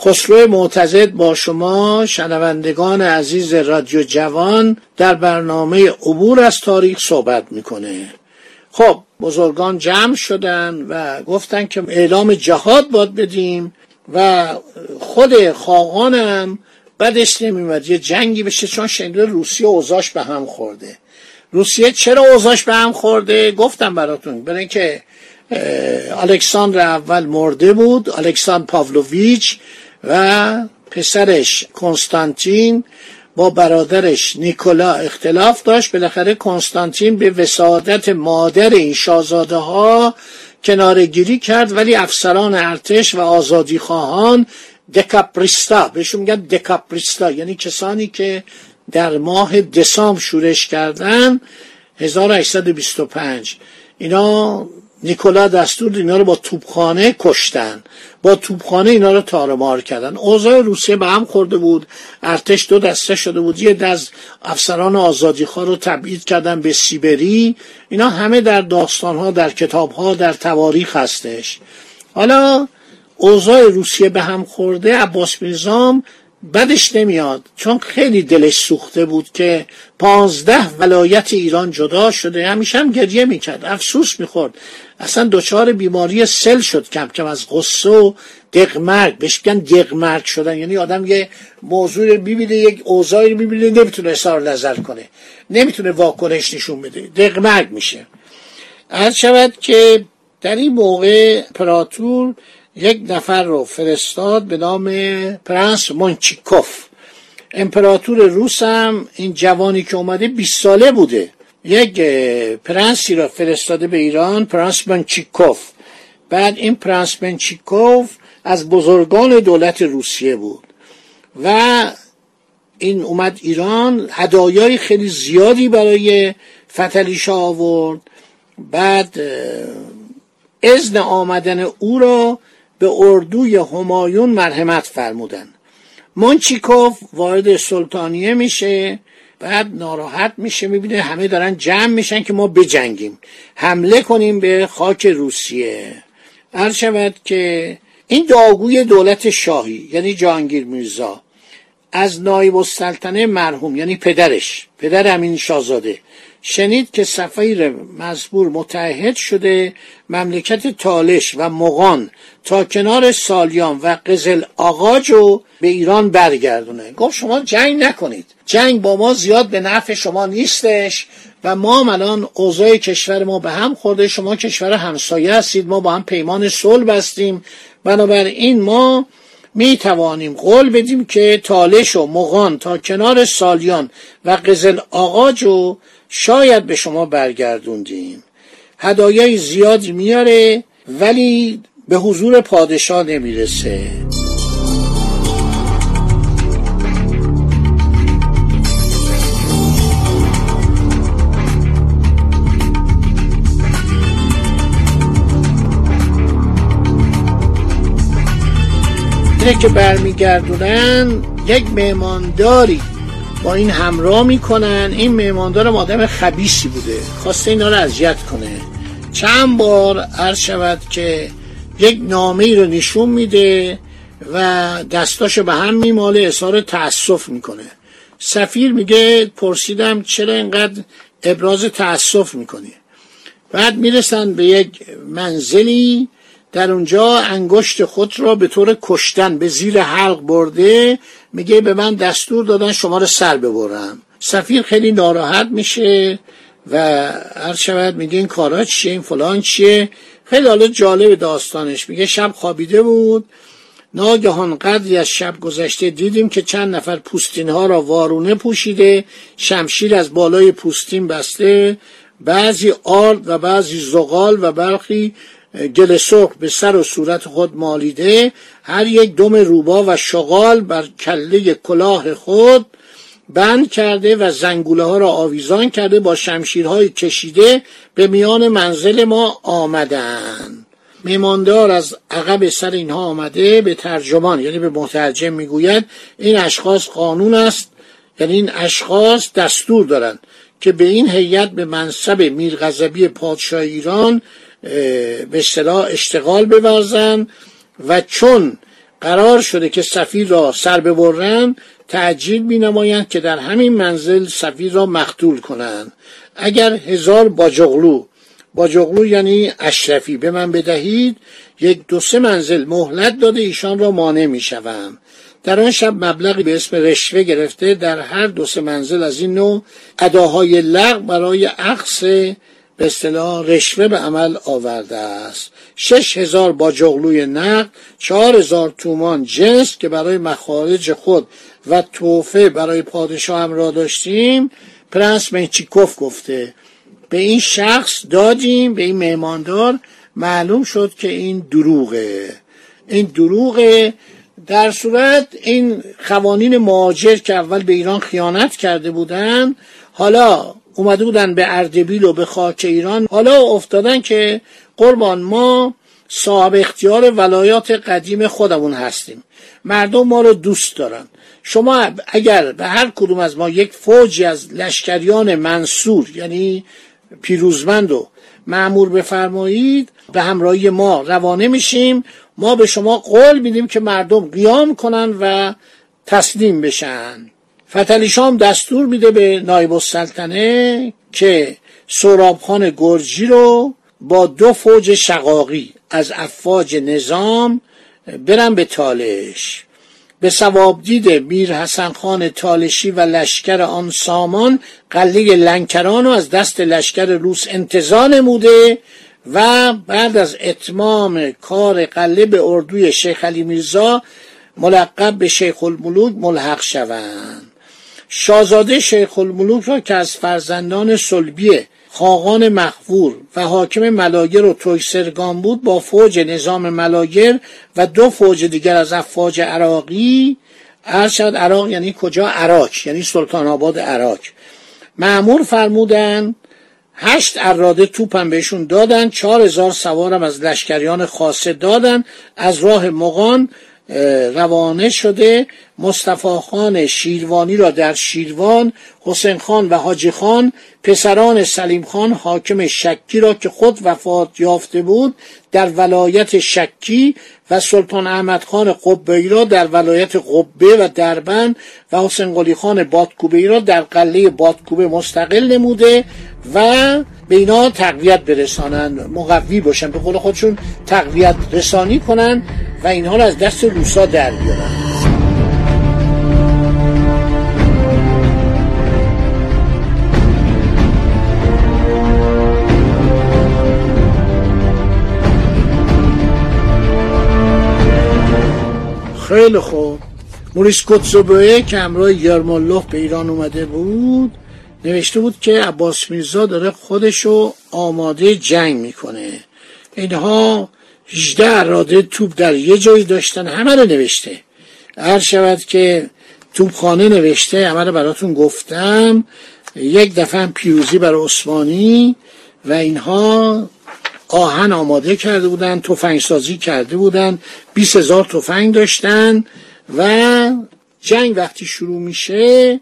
خسرو معتزد با شما شنوندگان عزیز رادیو جوان در برنامه عبور از تاریخ صحبت می‌کنه. خب بزرگان جمع شدن و گفتن که اعلام جهاد باد بدیم و خود خاقانم بدش نمیومد یه جنگی بشه چون شنیده روسیه اوزاش به هم خورده. روسیه چرا اوضاش به هم خورده؟ گفتم براتون. برای اینکه الکساندر اول مرده بود الکساندر پاولویچ و پسرش کنستانتین با برادرش نیکولا اختلاف داشت. بالاخره کنستانتین به وسادت مادر این شاهزاده ها کنارگیری کرد ولی افسران ارتش و آزادی خواهان دکاپریستا بهشون میگن دکاپریستا یعنی کسانی که در ماه دسامبر شورش کردن 1825 اینا نیکولا دستور اینا رو با توپخانه کشتن. با توپخانه اینا رو تارمار کردن. اوضاع روسیه به هم خورده بود. ارتش دو دسته شده بود. یه از افسران آزادیخواه رو تبعید کردن به سیبری. اینا همه در داستانها در کتابها در تواریخ هستش. حالا اوضاع روسیه به هم خورده. عباس میرزام بدش نمیاد چون خیلی دلش سوخته بود که پانزده ولایت ایران جدا شده. همیشه هم گریه می‌کرد افسوس می‌خورد. اصلا دچار بیماری سل شد کم کم از غصه و دقمرگ بهش دقمرگ شدن. یعنی آدم یه موضوع می‌بینه یک اوضاعی می‌بینه نمی‌تونه اظهار نظر کنه. نمی‌تونه واکنش نشون بده. دقمرگ میشه. از شود که در این موقع پراتور یک نفر رو فرستاد به نام پرنس منچیکوف امپراتور روس هم این جوانی که اومده 20 ساله بوده. یک پرنسی را فرستاده به ایران پرنس منچیکوف. بعد این پرنس منچیکوف از بزرگان دولت روسیه بود و این اومد ایران. هدایای خیلی زیادی برای فتحعلیشاه آورد. بعد اذن آمدن او را به اردوی همایون مرحمت فرمودن منچیکوف وارد سلطانیه میشه بعد ناراحت میشه می‌بینه همه دارن جمع میشن که ما بجنگیم. حمله کنیم به خاک روسیه. هر شود که این داگوی دولت شاهی یعنی جهانگیر میرزا از نایب السلطنه مرحوم یعنی پدرش پدر همین شاهزاده شنید که سفیر مزبور متحد شده مملکت تالش و مغان تا کنار سالیان و قزل آقاج رو به ایران برگردونه. گفت شما جنگ نکنید. جنگ با ما زیاد به نفع شما نیستش و ما الان اوضاع کشور ما به هم خورده. شما کشور همسایه هستید. ما با هم پیمان صلح بستیم. بنابراین ما می توانیم قول بدیم که تالش و مغان تا کنار سالیان و قزل آقاج رو شاید به شما برگردوندیم. هدایای زیادی میاره ولی به حضور پادشاه نمی‌رسه. که برمیگردونن یک مهمانداری. با این همراه می‌کنن. این مهماندار آدم خبیسی بوده. خواسته اینا رو اذیت کنه. چند بار عرض شود که یک نامه ای رو نشون میده و دستاشو به هم میماله اظهار تأسف می‌کنه. سفیر میگه پرسیدم چرا اینقدر ابراز تأسف می‌کنی؟ بعد می‌رسن به یک منزلی در اونجا انگشت خود را به طور کشتن به زیر حلق برده میگه به من دستور دادن شما رو سر ببرم. سفیر خیلی ناراحت میشه و هر شود میگه این کارا چیه؟ این فلان چیه؟ خیلی حالا جالب داستانش. میگه شب خوابیده بود. ناگهان قدری از شب گذشته دیدیم که چند نفر پوستین ها را وارونه پوشیده شمشیر از بالای پوستین بسته بعضی آرد و بعضی زغال و برخی گل سرخ به سر و صورت خود مالیده. هر یک دم روبا و شغال بر کله کلاه خود بند کرده و زنگوله ها را آویزان کرده با شمشیرهای کشیده به میان منزل ما آمدن. میماندار از عقب سر اینها آمده به ترجمان یعنی به مترجم می‌گوید این اشخاص قانون است یعنی این اشخاص دستور دارند که به این هیئت به منصب میرغضبی پادشاه ایران به اصطلاح اشتغال بورزن و چون قرار شده که سفیر را سر ببرن تعجیل می نمایند که در همین منزل سفیر را مقتول کنند اگر هزار باجغلو باجغلو یعنی اشرفی به من بدهید یک دو سه منزل مهلت داده ایشان را مانع می شوم. در آن شب مبلغی به اسم رشوه گرفته در هر دو سه منزل از این نوع اداهای لغ برای عقص به اصطلاح رشوه به عمل آورده است. شش هزار با جغلوی نقد چهار هزار تومان جنس که برای مخارج خود و توفه برای پادشاه هم را داشتیم. پرنس منچیکوف گفته به این شخص دادیم به این مهماندار معلوم شد که این دروغه. این دروغه در صورت این قوانین مهاجر که اول به ایران خیانت کرده بودند حالا اومده بودن به اردبیل و به خاک ایران. حالا افتادن که قربان ما صاحب اختیار ولایات قدیم خودمون هستیم. مردم ما رو دوست دارن. شما اگر به هر کدوم از ما یک فوجی از لشکریان منصور یعنی پیروزمند و معمور بفرمایید به همراهی ما روانه میشیم. ما به شما قول میدیم که مردم قیام کنن و تسلیم بشن. فتلی شام دستور میده به نایب السلطنه که سرابخان گرجی رو با دو فوج شقاقی از افواج نظام برن به تالش. به سواب دیده میر حسن خان تالشی و لشکر آن سامان قله لنکران رو از دست لشکر روس انتظار نموده و بعد از اتمام کار قله به اردوی شیخ علی میرزا ملقب به شیخ الملوک ملحق شوند. شاهزاده شیخ الملوک را که از فرزندان سلبی خاقان مخفور و حاکم ملاگر و تویسرگان بود با فوج نظام ملاگر و دو فوج دیگر از افواج عراقی عرض شد عراق یعنی کجا؟ عراق یعنی سلطان آباد عراق. معمور فرمودن هشت اراده توپم بهشون دادن چهار هزار سوارم از لشکریان خاصه دادن از راه مغان روانه شده. مصطفی خان شیروانی را در شیروان حسین خان و حاجی خان پسران سلیم خان حاکم شکی را که خود وفات یافته بود در ولایت شکی و سلطان احمد خان قبه را در ولایت قبه و دربند و حسین قلی خان بادکوبه را در قله بادکوبه مستقل نموده و به اینا تقویت برسانن مقوی باشن به قول خودشون تقویت رسانی کنن و اینها رو از دست روسا در بیارن. خیلی خوب. موریس کوتسوبوه که همراه یرمالوف به ایران اومده بود نوشته بود که عباس میرزا داره خودشو آماده جنگ می‌کنه. اینها 18 اراده توپ در یه جایی داشتن همه رو نوشته. هر شود که توپخانه نوشته همه رو براتون گفتم. یک دفعه پیروزی بر عثمانی و اینها آهن آماده کرده بودن تفنگ سازی کرده بودن 20 هزار تفنگ داشتن و جنگ وقتی شروع میشه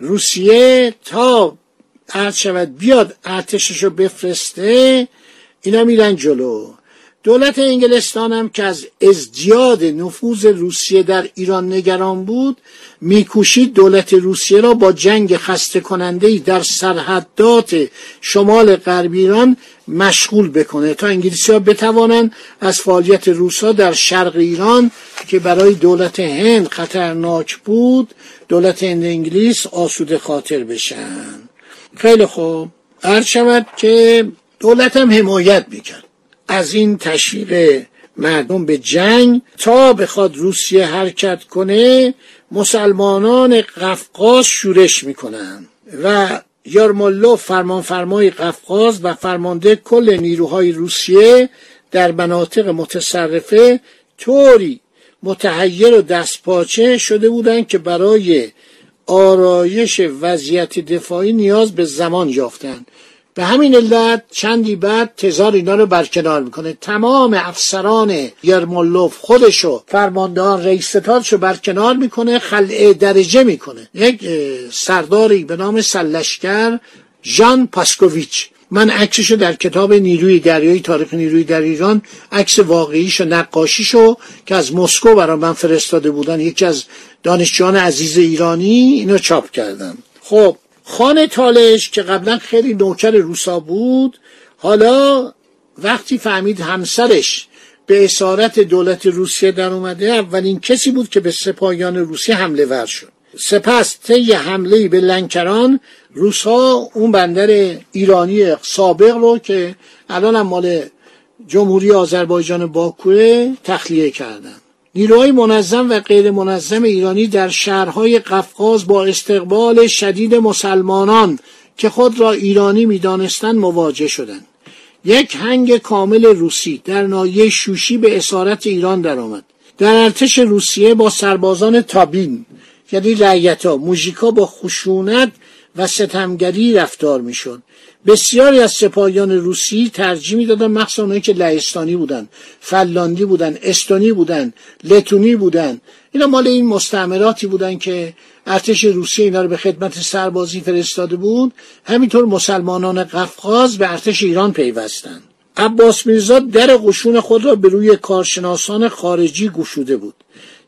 روسیه تا عرض شود بیاد ارتشش رو بفرسته اینا میرن جلو. دولت انگلستان هم که از ازدیاد نفوذ روسیه در ایران نگران بود میکوشید دولت روسیه را با جنگ خسته کننده در سرحدات شمال غربی ایران مشغول بکنه تا انگلیسی ها بتوانند از فعالیت روسا در شرق ایران که برای دولت هند خطرناک بود دولت هند انگلیس آسوده خاطر بشن. خیلی خوب. هر شود که دولت هم حمایت می‌کرد. از این تشویق مردم به جنگ تا بخواد روسیه حرکت کنه مسلمانان قفقاز شورش می‌کنن و یارمولوف فرمانفرمای قفقاز و فرمانده کل نیروهای روسیه در مناطق متصرفه طوری متحیر و دستپاچه شده بودند که برای آرایش وضعیت دفاعی نیاز به زمان یافتند به همین علت چندی بعد تزار اینا رو برکنار می‌کنه. تمام افسران یرمولوف خودشو فرماندهان رئیس ستادشو برکنار می‌کنه خلع درجه می‌کنه. یک سرداری به نام سلشکر ژان پاسکوویچ. من عکسشو در کتاب نیروی دریایی تاریخ نیروی در ایران عکس واقعیشو نقاشیشو که از مسکو برای من فرستاده بودن یکی از دانشجویان عزیز ایرانی اینو چاپ کردم. خب خان تالش که قبلا خیلی نوکر روسا بود حالا وقتی فهمید همسرش به اسارت دولت روسیه در اومده اولین کسی بود که به سپاهیان روسیه حمله ور شد. سپس طی حمله به لنکران روسا اون بندر ایرانی سابق رو که الان هم مال جمهوری آذربایجان باکوه تخلیه کردن. نیروهای منظم و غیر منظم ایرانی در شهرهای قفقاز با استقبال شدید مسلمانان که خود را ایرانی می‌دانستند مواجه شدند. یک هنگ کامل روسی در نایه شوشی به اسارت ایران درآمد. در ارتش روسیه با سربازان تابین یعنی رعیتا موژیکا با خشونت و ستمگری رفتار می‌شد. بسیاری از سپاهیان روسی ترجیح می‌دادن مخصوصا اونایی که لهستانی بودن فلاندی بودن استونی بودن لتونی بودن. اینا مال این مستعمراتی بودن که ارتش روسیه اینا رو به خدمت سربازی فرستاده بود. همینطور مسلمانان قفقاز به ارتش ایران پیوستند عباس میرزا در قشون خود را به روی کارشناسان خارجی گشوده بود.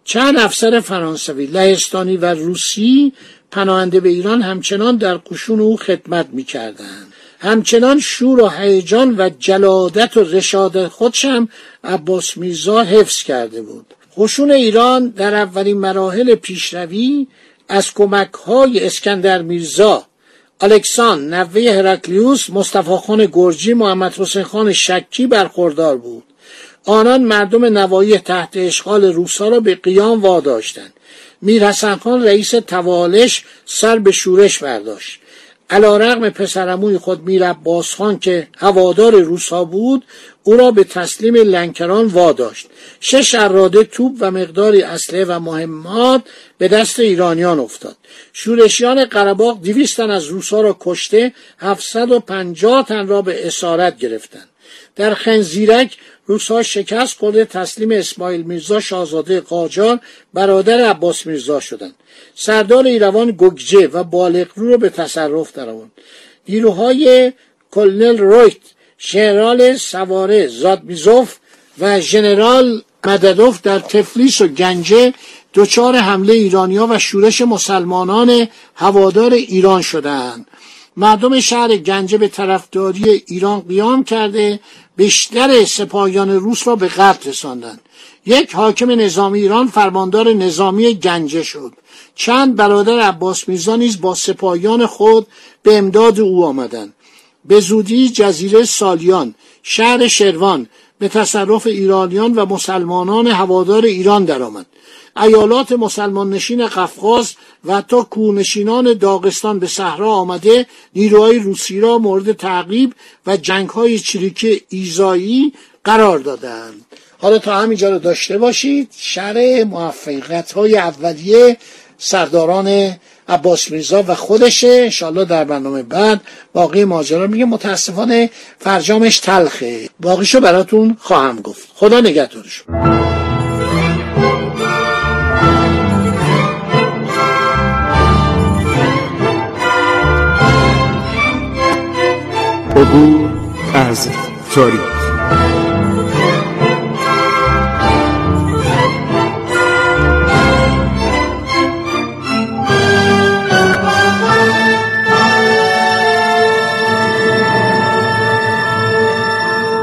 چند افسر فرانسوی لهستانی و روسی پناهنده به ایران همچنان در قشون او خدمت می‌کردند. همچنان شور و هیجان و جلادت و رشادت خودش هم عباس میرزا حفظ کرده بود. قشون ایران در اولین مراحل پیشروی از کمک های اسکندر میرزا الکسان نوه هرکلیوس مصطفی خان گرجی محمد حسین خان شکی برخوردار بود. آنان مردم نوایی تحت اشغال روسا را به قیام واداشتند. میر خان رئیس توالش سر به شورش برداشت. علا رقم پسرموی خود میر عباس خان که هوادار روسا بود او را به تسلیم لنکران واداشت. شش اراده توپ و مقداری اسلحه و مهمات به دست ایرانیان افتاد. شورشیان قرباق دویست از روسا را کشته هفتصد و پنجاه تن را به اسارت گرفتند. در خنزیرک روسها شکست خورده تسلیم اسماعیل میرزا شاهزاده قاجار برادر عباس میرزا شدند. سردار ایروان گگجه و بالقرو رو به تصرف درآورد. نیروهای کلنل رویت ژنرال سواره زادمیزوف و ژنرال مددوف در تفلیس و گنجه دچار حمله ایرانیا و شورش مسلمانان هوادار ایران شدند. مردم شهر گنجه به طرفداری ایران قیام کرده بیشتر سپاهیان روس را به قتل رساندند. یک حاکم نظامی ایران فرماندار نظامی گنجه شد. چند برادر عباس میرزا نیز با سپاهیان خود به امداد او آمدند. به زودی جزیره سالیان شهر شروان به تصرف ایرانیان و مسلمانان هوادار ایران درآمد. ایالات مسلمان نشین قفقاز و حتی کوهنشینان داغستان به صحرا آمده نیروهای روسی را مورد تعقیب و جنگهای چریکی ایزایی قرار دادند. حالا تا همینجا رو داشته باشید شر موفقیت های اولیه سرداران عباس میرزا و خودشه. انشالله در برنامه بعد باقی ماجرا میگه. متاسفانه فرجامش تلخه. باقیشو براتون خواهم گفت. خدا نگهدارشون. عبور از تاریخ.